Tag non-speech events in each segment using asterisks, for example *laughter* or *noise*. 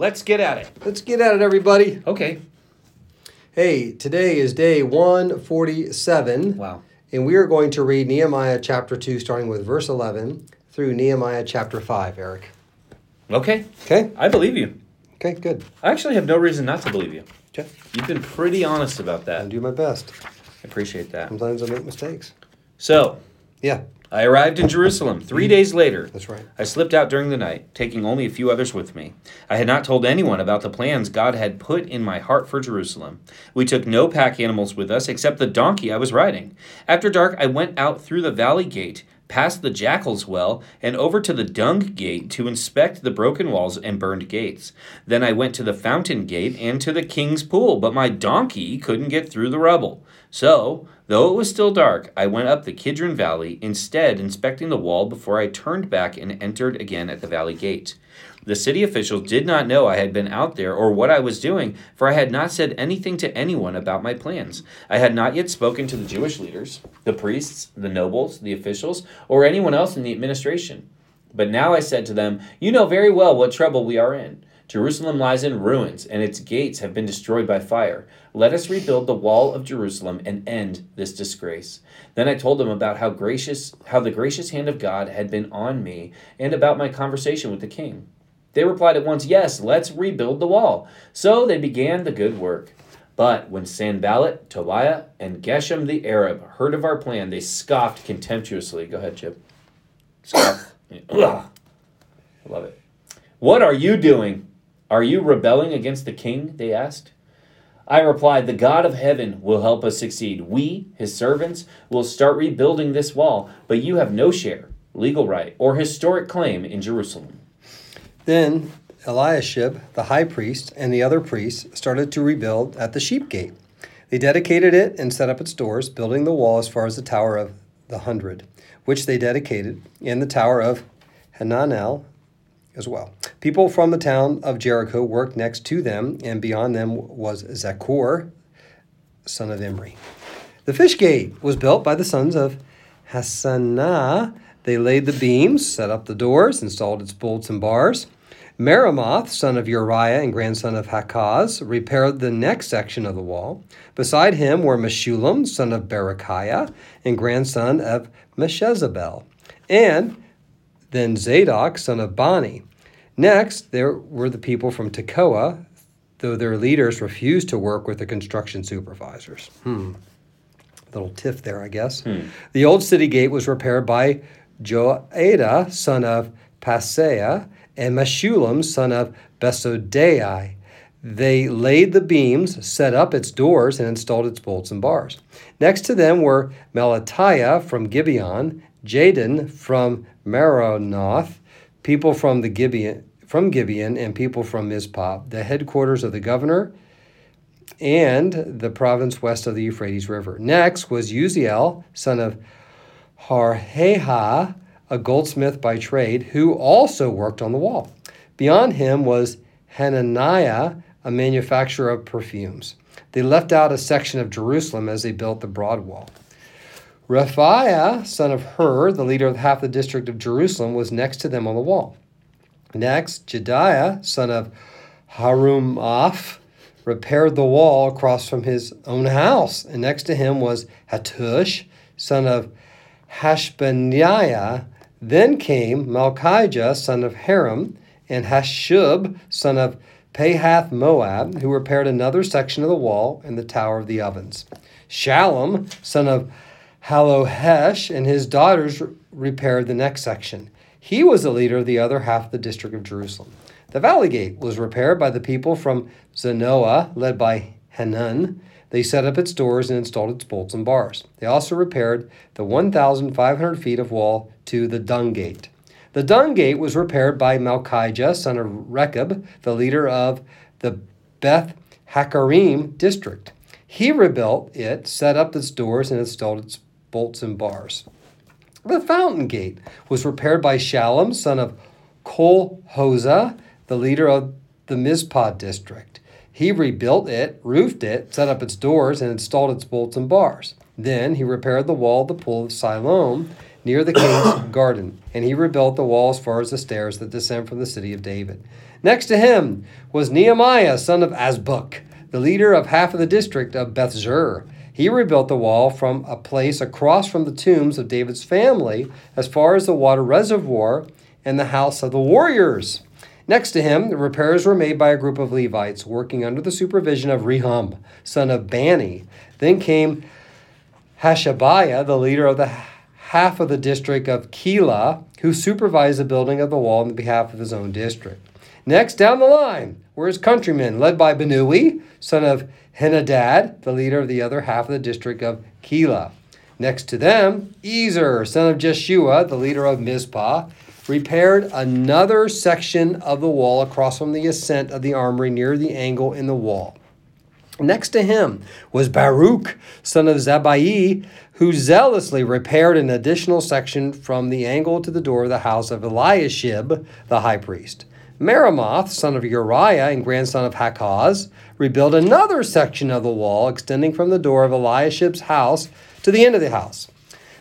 let's get at it. Let's get at it, everybody. Okay. Hey, today is day 147. Wow. And we are going to read Nehemiah chapter 2, starting with verse 11 through Nehemiah chapter 5, Eric. Okay. Okay? I believe you. Okay, good. I actually have no reason not to believe you. Okay. You've been pretty honest about that. I'll that. do my best. I appreciate that. Sometimes I make mistakes. So, Yeah, I arrived in Jerusalem three mm. days later. that's right. I slipped out during the night, taking only a few others with me. I had not told anyone about the plans God had put in my heart for Jerusalem. We took no pack animals with us except the donkey I was riding. After dark, I went out through the valley gate, past the jackal's well, and over to the dung gate to inspect the broken walls and burned gates. Then I went to the fountain gate and to the king's pool, but my donkey couldn't get through the rubble. So, though it was still dark, I went up the Kidron Valley, instead inspecting the wall before I turned back and entered again at the valley gate. The city officials did not know I had been out there or what I was doing, for I had not said anything to anyone about my plans. I had not yet spoken to the Jewish leaders, the priests, the nobles, the officials, or anyone else in the administration. But now I said to them, You know very well what trouble we are in. Jerusalem lies in ruins, and its gates have been destroyed by fire. Let us rebuild the wall of Jerusalem and end this disgrace. Then I told them about how gracious how the gracious hand of God had been on me, and about my conversation with the king. They replied at once, Yes, let's rebuild the wall. So they began the good work. But when Sanballat, Tobiah, and Geshem the Arab heard of our plan, they scoffed contemptuously. Go ahead, Chip. Scoff. I *coughs* love it. What are you doing? Are you rebelling against the king? They asked. I replied, The God of heaven will help us succeed. We, his servants, will start rebuilding this wall, but you have no share, legal right, or historic claim in Jerusalem. Then Eliashib, the high priest, and the other priests started to rebuild at the sheep gate. They dedicated it and set up its doors, building the wall as far as the Tower of the Hundred, which they dedicated, and the Tower of Hananel as well. People from the town of Jericho worked next to them, and beyond them was Zakur, son of Imri. The fish gate was built by the sons of Hassenaah. They laid the beams, set up the doors, installed its bolts and bars. Meremoth, son of Uriah and grandson of Hakaz, repaired the next section of the wall. Beside him were Meshullam, son of Berechiah, and grandson of Meshezabel, and then Zadok, son of Bani. Next, there were the people from Tekoa, though their leaders refused to work with the construction supervisors. Hmm. Little tiff there, I guess. Hmm. The old city gate was repaired by Joada, son of Paseah, and Meshullam, son of Besodei. They laid the beams, set up its doors, and installed its bolts and bars. Next to them were Melatiah from Gibeon, Jadon from Meronoth, people from the Gibeon, from Gibeon, and people from Mizpah, the headquarters of the governor, and the province west of the Euphrates River. Next was Uziel, son of Harhaiah, a goldsmith by trade, who also worked on the wall. Beyond him was Hananiah, a manufacturer of perfumes. They left out a section of Jerusalem as they built the broad wall. Rephaiah, son of Hur, the leader of half the district of Jerusalem, was next to them on the wall. Next, Jedaiah, son of Harumaph, repaired the wall across from his own house. And next to him was Hattush, son of Hashabneiah. Then came Malchijah, son of Harim, and Hashub, son of Pahath Moab, who repaired another section of the wall and the tower of the ovens. Shalom, son of Halohesh, and his daughters repaired the next section. He was the leader of the other half of the district of Jerusalem. The valley gate was repaired by the people from Zanoah, led by Hanun. They set up its doors and installed its bolts and bars. They also repaired the 1,500 feet of wall to the dung gate. The dung gate was repaired by Malchijah, son of Rechab, the leader of the Beth Hakarim district. He rebuilt it, set up its doors, and installed its bolts and bars. The fountain gate was repaired by Shalom, son of Kol Hosa, the leader of the Mizpah district. He rebuilt it, roofed it, set up its doors, and installed its bolts and bars. Then he repaired the wall of the pool of Siloam near the king's *coughs* garden, and he rebuilt the wall as far as the stairs that descend from the city of David. Next to him was Nehemiah, son of Azbuk, the leader of half of the district of Bethzur. He rebuilt the wall from a place across from the tombs of David's family as far as the water reservoir and the house of the warriors. Next to him, the repairs were made by a group of Levites working under the supervision of Rehum, son of Bani. Then came Hashabiah, the leader of the half of the district of Keilah, who supervised the building of the wall on behalf of his own district. Next, down the line, were his countrymen, led by Binnui, son of Henadad, the leader of the other half of the district of Keilah. Next to them, Ezer, son of Jeshua, the leader of Mizpah, repaired another section of the wall across from the ascent of the armory near the angle in the wall. Next to him was Baruch, son of Zabbai, who zealously repaired an additional section from the angle to the door of the house of Eliashib, the high priest. Meremoth, son of Uriah and grandson of Hakaz, rebuilt another section of the wall extending from the door of Eliashib's house to the end of the house.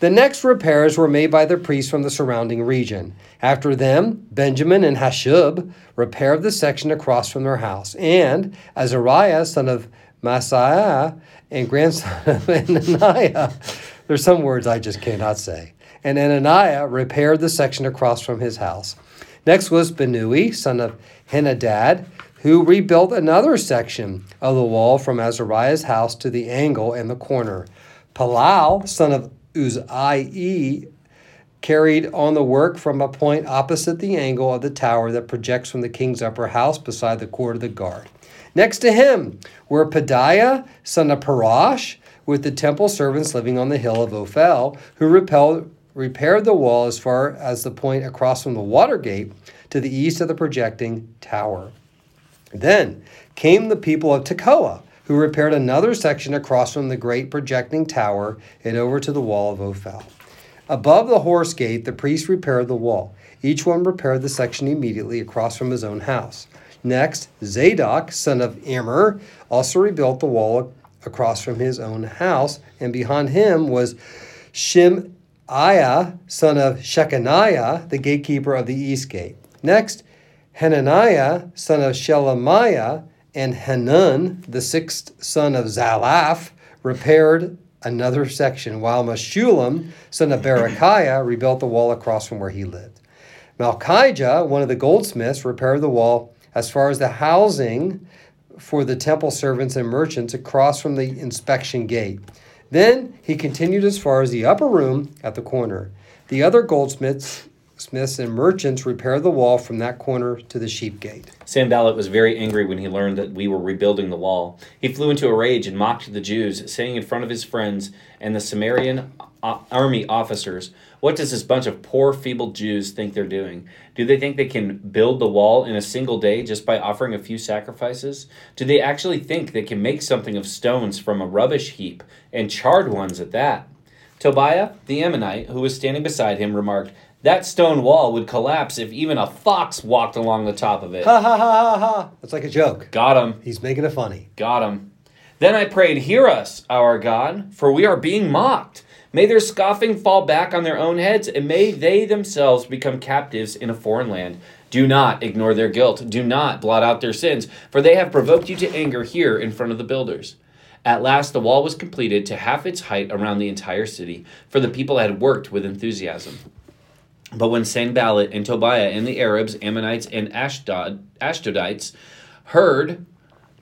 The next repairs were made by the priests from the surrounding region. After them, Benjamin and Hashub repaired the section across from their house, and Azariah, son of Maaseiah, and grandson of *laughs* Ananiah, there's some words I just cannot say, and Ananiah repaired the section across from his house. Next was Binnui, son of Henadad, who rebuilt another section of the wall from Azariah's house to the angle and the corner. Palal, son of Uzai, carried on the work from a point opposite the angle of the tower that projects from the king's upper house beside the court of the guard. Next to him were Pedaiah, son of Parosh, with the temple servants living on the hill of Ophel, who repelled, repaired the wall as far as the point across from the water gate to the east of the projecting tower. Then came the people of Tekoa, who repaired another section across from the great projecting tower and over to the wall of Ophel. Above the horse gate, the priests repaired the wall. Each one repaired the section immediately across from his own house. Next, Zadok, son of Immer, also rebuilt the wall across from his own house, and behind him was Shemaiah, son of Shechaniah, the gatekeeper of the east gate. Next, Hananiah, son of Shelemiah, and Hanun, the sixth son of Zalaph, repaired another section, while Meshullam, son of Berechiah, rebuilt the wall across from where he lived. Malchijah, one of the goldsmiths, repaired the wall as far as the housing for the temple servants and merchants across from the inspection gate. Then he continued as far as the upper room at the corner. The other goldsmiths smiths and merchants repaired the wall from that corner to the sheep gate. Sanballat was very angry when he learned that we were rebuilding the wall. He flew into a rage and mocked the Jews, saying in front of his friends and the Samaritan uh, army officers, What does this bunch of poor, feeble Jews think they're doing? Do they think they can build the wall in a single day just by offering a few sacrifices? Do they actually think they can make something of stones from a rubbish heap, and charred ones at that? Tobiah, the Ammonite, who was standing beside him, remarked, that stone wall would collapse if even a fox walked along the top of it. Ha ha ha ha ha. That's like a joke. Got him. He's making it funny. Got him. Then I prayed, Hear us, our God, for we are being mocked. May their scoffing fall back on their own heads, and may they themselves become captives in a foreign land. Do not ignore their guilt. Do not blot out their sins, for they have provoked you to anger here in front of the builders. At last, the wall was completed to half its height around the entire city, for the people had worked with enthusiasm. But when Sanballat and Tobiah and the Arabs, Ammonites, and Ashdod, Ashdodites heard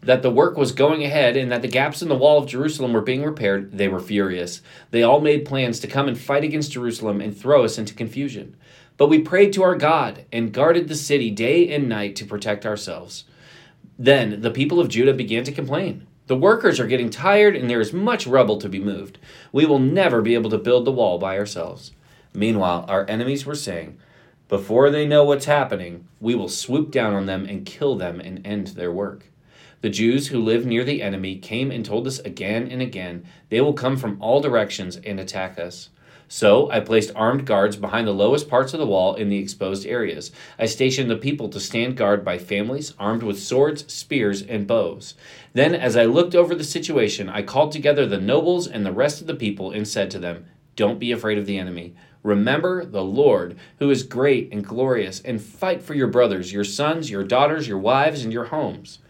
that the work was going ahead and that the gaps in the wall of Jerusalem were being repaired, they were furious. They all made plans to come and fight against Jerusalem and throw us into confusion. But we prayed to our God and guarded the city day and night to protect ourselves. Then the people of Judah began to complain. The workers are getting tired and there is much rubble to be moved. We will never be able to build the wall by ourselves. Meanwhile, our enemies were saying, Before they know what's happening, we will swoop down on them and kill them and end their work. The Jews who live near the enemy came and told us again and again, They will come from all directions and attack us. So I placed armed guards behind the lowest parts of the wall in the exposed areas. I stationed the people to stand guard by families, armed with swords, spears, and bows. Then, as I looked over the situation, I called together the nobles and the rest of the people and said to them, Don't be afraid of the enemy. Remember the Lord, who is great and glorious, and fight for your brothers, your sons, your daughters, your wives, and your homes.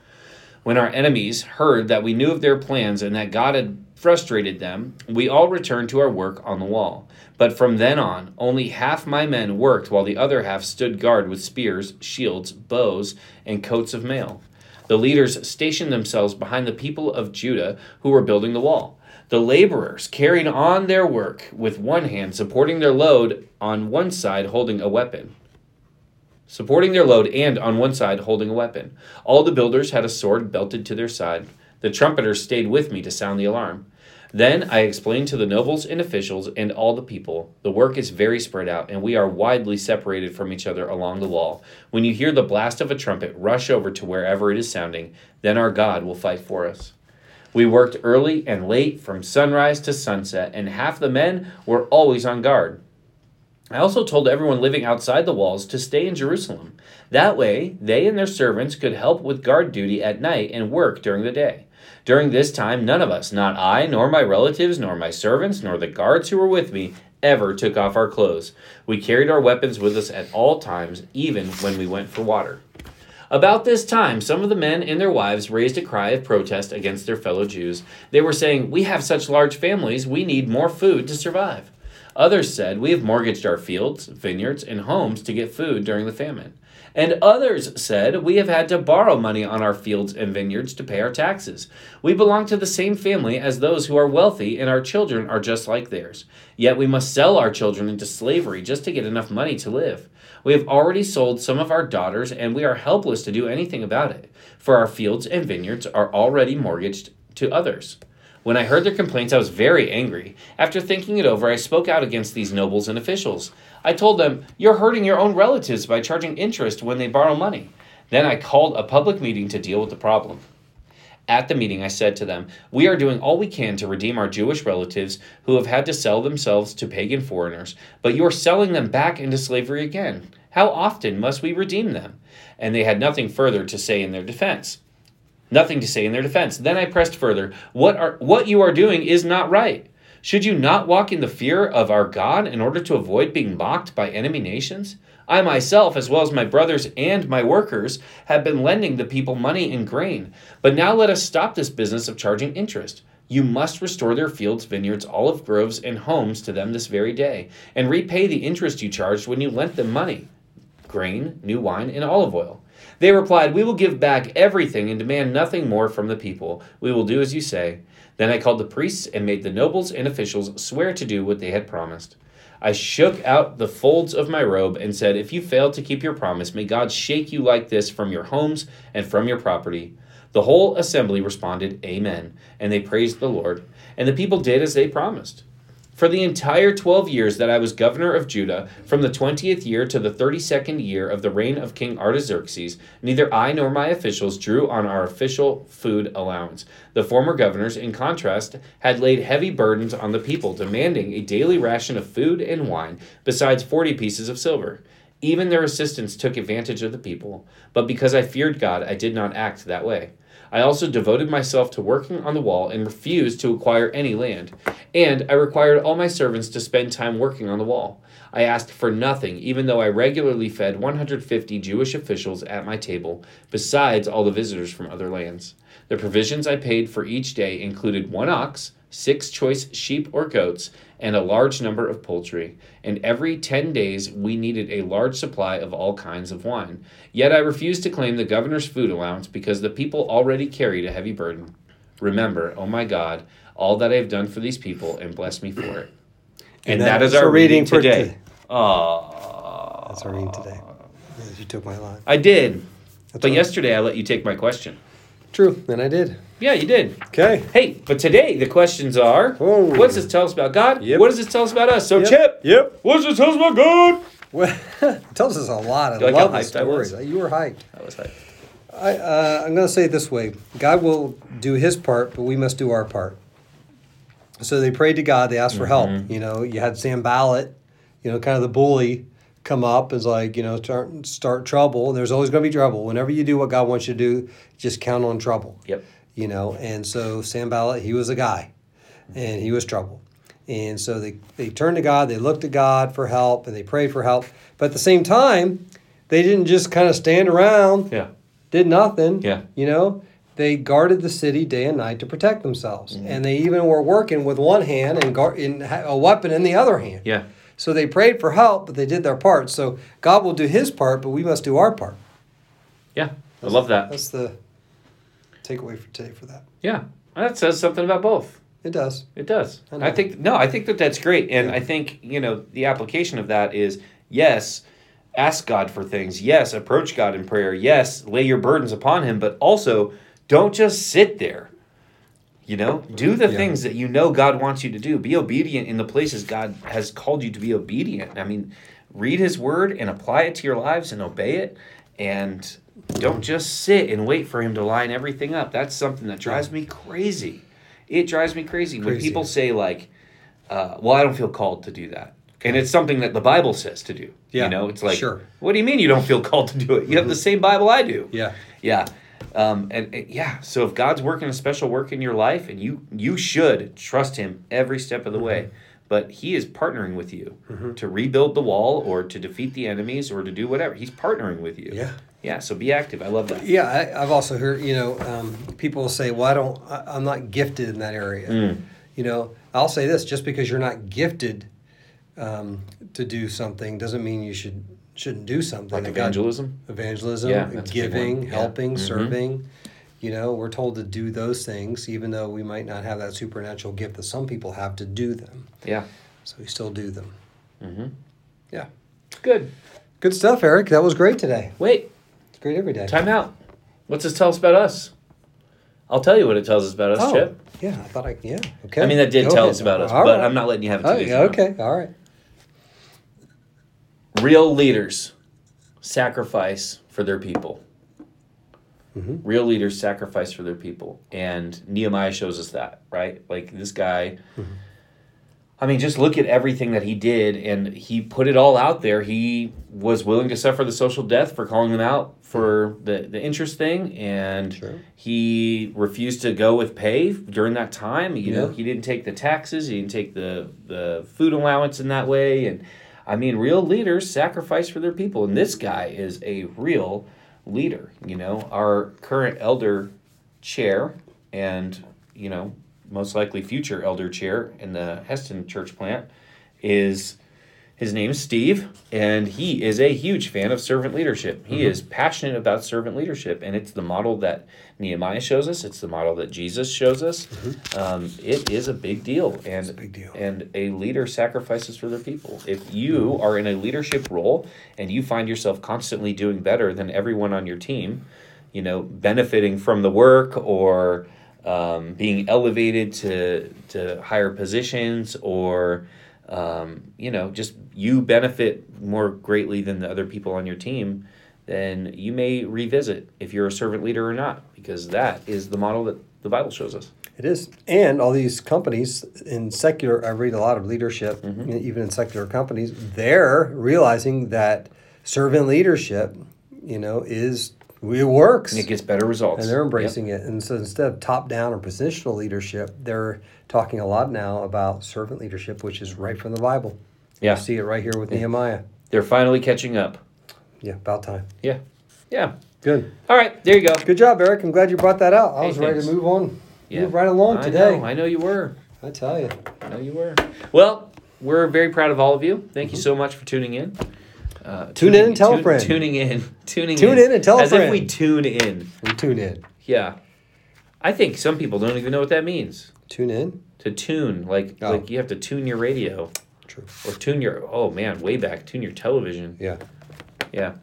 When our enemies heard that we knew of their plans and that God had frustrated them, we all returned to our work on the wall. But from then on, only half my men worked while the other half stood guard with spears, shields, bows, and coats of mail. The leaders stationed themselves behind the people of Judah who were building the wall. The laborers carried on their work with one hand, supporting their load on one side, holding a weapon. Supporting their load and on one side, holding a weapon. All the builders had a sword belted to their side. The trumpeters stayed with me to sound the alarm. Then I explained to the nobles and officials and all the people the work is very spread out, and we are widely separated from each other along the wall. When you hear the blast of a trumpet, rush over to wherever it is sounding. Then our God will fight for us. We worked early and late from sunrise to sunset, and half the men were always on guard. I also told everyone living outside the walls to stay in Jerusalem. That way, they and their servants could help with guard duty at night and work during the day. During this time, none of us, not I, nor my relatives, nor my servants, nor the guards who were with me, ever took off our clothes. We carried our weapons with us at all times, even when we went for water. About this time, some of the men and their wives raised a cry of protest against their fellow Jews. They were saying, We have such large families, we need more food to survive. Others said, We have mortgaged our fields, vineyards, and homes to get food during the famine. And others said, We have had to borrow money on our fields and vineyards to pay our taxes. We belong to the same family as those who are wealthy, and our children are just like theirs. Yet we must sell our children into slavery just to get enough money to live. We have already sold some of our daughters, and we are helpless to do anything about it, for our fields and vineyards are already mortgaged to others. When I heard their complaints, I was very angry. After thinking it over, I spoke out against these nobles and officials. I told them, You're hurting your own relatives by charging interest when they borrow money. Then I called a public meeting to deal with the problem. At the meeting, I said to them, We are doing all we can to redeem our Jewish relatives who have had to sell themselves to pagan foreigners, but you are selling them back into slavery again. How often must we redeem them? And they had nothing further to say in their defense. Nothing to say in their defense. Then I pressed further, What, are, what you are doing is not right. Should you not walk in the fear of our God in order to avoid being mocked by enemy nations? I myself, as well as my brothers and my workers, have been lending the people money and grain. But now let us stop this business of charging interest. You must restore their fields, vineyards, olive groves, and homes to them this very day, and repay the interest you charged when you lent them money grain, new wine, and olive oil. They replied, We will give back everything and demand nothing more from the people. We will do as you say. Then I called the priests and made the nobles and officials swear to do what they had promised. I shook out the folds of my robe and said, If you fail to keep your promise, may God shake you like this from your homes and from your property. The whole assembly responded, Amen, and they praised the Lord. And the people did as they promised. For the entire twelve years that I was governor of Judah, from the twentieth year to the thirty second year of the reign of King Artaxerxes, neither I nor my officials drew on our official food allowance. The former governors, in contrast, had laid heavy burdens on the people, demanding a daily ration of food and wine, besides forty pieces of silver. Even their assistants took advantage of the people, but because I feared God, I did not act that way. I also devoted myself to working on the wall and refused to acquire any land. And I required all my servants to spend time working on the wall. I asked for nothing, even though I regularly fed 150 Jewish officials at my table, besides all the visitors from other lands. The provisions I paid for each day included one ox, six choice sheep or goats, and a large number of poultry. And every ten days we needed a large supply of all kinds of wine. Yet I refused to claim the governor's food allowance because the people already carried a heavy burden. Remember, oh my God, all that I have done for these people, and bless me for it. And, And that that's our our reading reading today. today. Aww. That's our reading today. You took my line. I did. That's but yesterday I let you take my question. True, and I did. Yeah, you did. Okay. Hey, but today the questions are Oh. what does this tell us about God? Yep. What does this tell us about us? So, Yep. Chip, Yep. what does this tell us about God? Well, *laughs* it tells us a lot. I You like love the hyped stories. You were hyped. I was hype. I, uh, I'm going to say it this way God will do his part, but we must do our part. So they prayed to God, they asked for help. Mm-hmm. You know, you had Sanballat, you know, kind of the bully, come up as like, you know, start, start trouble. And there's always going to be trouble. Whenever you do what God wants you to do, just count on trouble. Yep. You know, and so Sanballat, he was a guy and he was trouble. And so they, they turned to God, they looked to God for help, and they prayed for help. But at the same time, they didn't just kind of stand around, Yeah. did nothing. Yeah. You know, they guarded the city day and night to protect themselves. Mm-hmm. And they even were working with one hand and guard, in, a weapon in the other hand. Yeah. So they prayed for help, but they did their part. So God will do his part, but we must do our part. Yeah. I love that. That's the takeaway for today for that. Yeah. That says something about both. It does. It does. I. I, think no, I think that that's great, and I think you know the application of that is yes, ask God for things. Yes, approach God in prayer. Yes, lay your burdens upon Him, but also don't just sit there. You know, do the Yeah. things that you know God wants you to do. Be obedient in the places God has called you to be obedient. I mean, read His Word and apply it to your lives and obey it, and don't just sit and wait for Him to line everything up. That's something that drives me crazy. It drives me crazy, when people say like, uh, "Well, I don't feel called to do that," and it's something that the Bible says to do. Yeah, You know, it's like, sure. what do you mean you don't feel called to do it? You have the same Bible I do. Yeah. Yeah. Um, and, and yeah, so if God's working a special work in your life, and you you should trust Him every step of the way, Mm-hmm. but He is partnering with you to rebuild the wall or to defeat the enemies or to do whatever. He's partnering with you. Yeah. Yeah. So be active. I love that. Yeah, I, I've also heard, you know, um, people will say, well, I don't, I, I'm not gifted in that area. Mm. You know, I'll say this just because you're not gifted um, to do something doesn't mean you should, shouldn't do something. Like that God- evangelism. evangelism, Yeah, that's a big giving, one. Yeah. helping, Mhm. serving. You know, we're told to do those things, even though we might not have that supernatural gift that some people have to do them. Yeah. So we still do them. Mm-hmm. Yeah. Good. Good stuff, Eric. That was great today. Wait. It's great every day. Time out. What's this tell us about us? I'll tell you what it tells us about us, Oh, Chip. yeah. I thought I, yeah. Okay. I mean, that did Go tell ahead. us about us, All but right. I'm not letting you have it Oh, today. yeah, okay. All right. Real leaders sacrifice for their people. Mhm. Real leaders sacrifice for their people. And Nehemiah shows us that, right? Like this guy, Mm-hmm. I mean, just look at everything that he did, and he put it all out there. He was willing to suffer the social death for calling them out for the, the interest thing, and Sure. he refused to go with pay during that time. You know, he didn't take the taxes, he didn't take the, the food allowance in that way. And I mean, real leaders sacrifice for their people. And this guy is a real leader. You know, our current elder chair and, you know, most likely future elder chair in the Heston church plant is his name is Steve, and he is a huge fan of servant leadership. He is passionate about servant leadership, and it's the model that Nehemiah shows us. It's the model that Jesus shows us. Um, it is a big deal, and a big deal. and a leader sacrifices for their people. If you are in a leadership role and you find yourself constantly doing better than everyone on your team, you know, benefiting from the work or um, being elevated to to higher positions or um, you know just you benefit more greatly than the other people on your team then you may revisit if you're a servant leader or not because that is the model that the bible shows us It is. And all these companies in secular, I read a lot of leadership, Mm-hmm. even in secular companies, they're realizing that servant leadership, you know, is, it works. and it gets better results and they're Yep. embracing it. And so instead of top down or positional leadership, they're talking a lot now about servant leadership, which is right from the Bible. yeah You see it right here with Nehemiah. they're finally catching up Yeah, about time. yeah yeah Good. all right there you go Good job, Eric. I'm glad you brought that out. I Hey, was ready to move on. Yeah. Move right along I today. know, I know you were I tell you. I know you were. Well, we're very proud of all of you. Thank you mm-hmm. so much for tuning in. Uh. Tune in and tell a friend. Tuning in, tuning Tune in and tell a friend. as if we tune in. We tune in. Yeah, I think some people don't even know what that means. Tune in. To tune, like Oh. like you have to tune your radio True. or tune your oh man, way back, tune your television. Yeah. Yeah.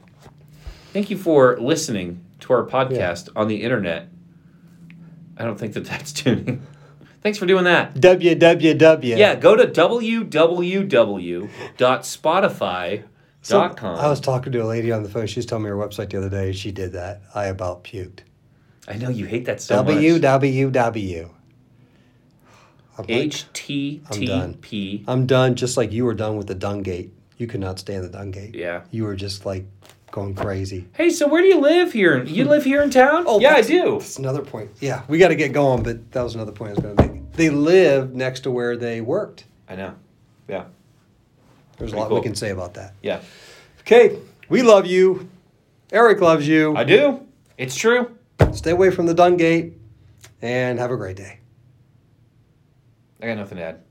Thank you for listening to our podcast on the internet. I don't think that that's *laughs* tuning. Thanks for doing that. www. Yeah, go to www.spotify.com. I was talking to a lady on the phone. She was telling me her website the other day. She did that. I about puked. I know you hate that so much. www. HTTP. I'm done, just like you were done with the dung gate. You could not stand the dung gate. Yeah. You were just like going crazy. Hey, so where do you live here? You live here in town? Oh, yeah, I do. That's another point. Yeah, we got to get going, but that was another point I was going to make. They live next to where they worked. I know. Yeah. There's a lot cool. we can say about that. Yeah. Okay, we love you. Eric loves you. I do. It's true. Stay away from the Dungate and have a great day. I got nothing to add.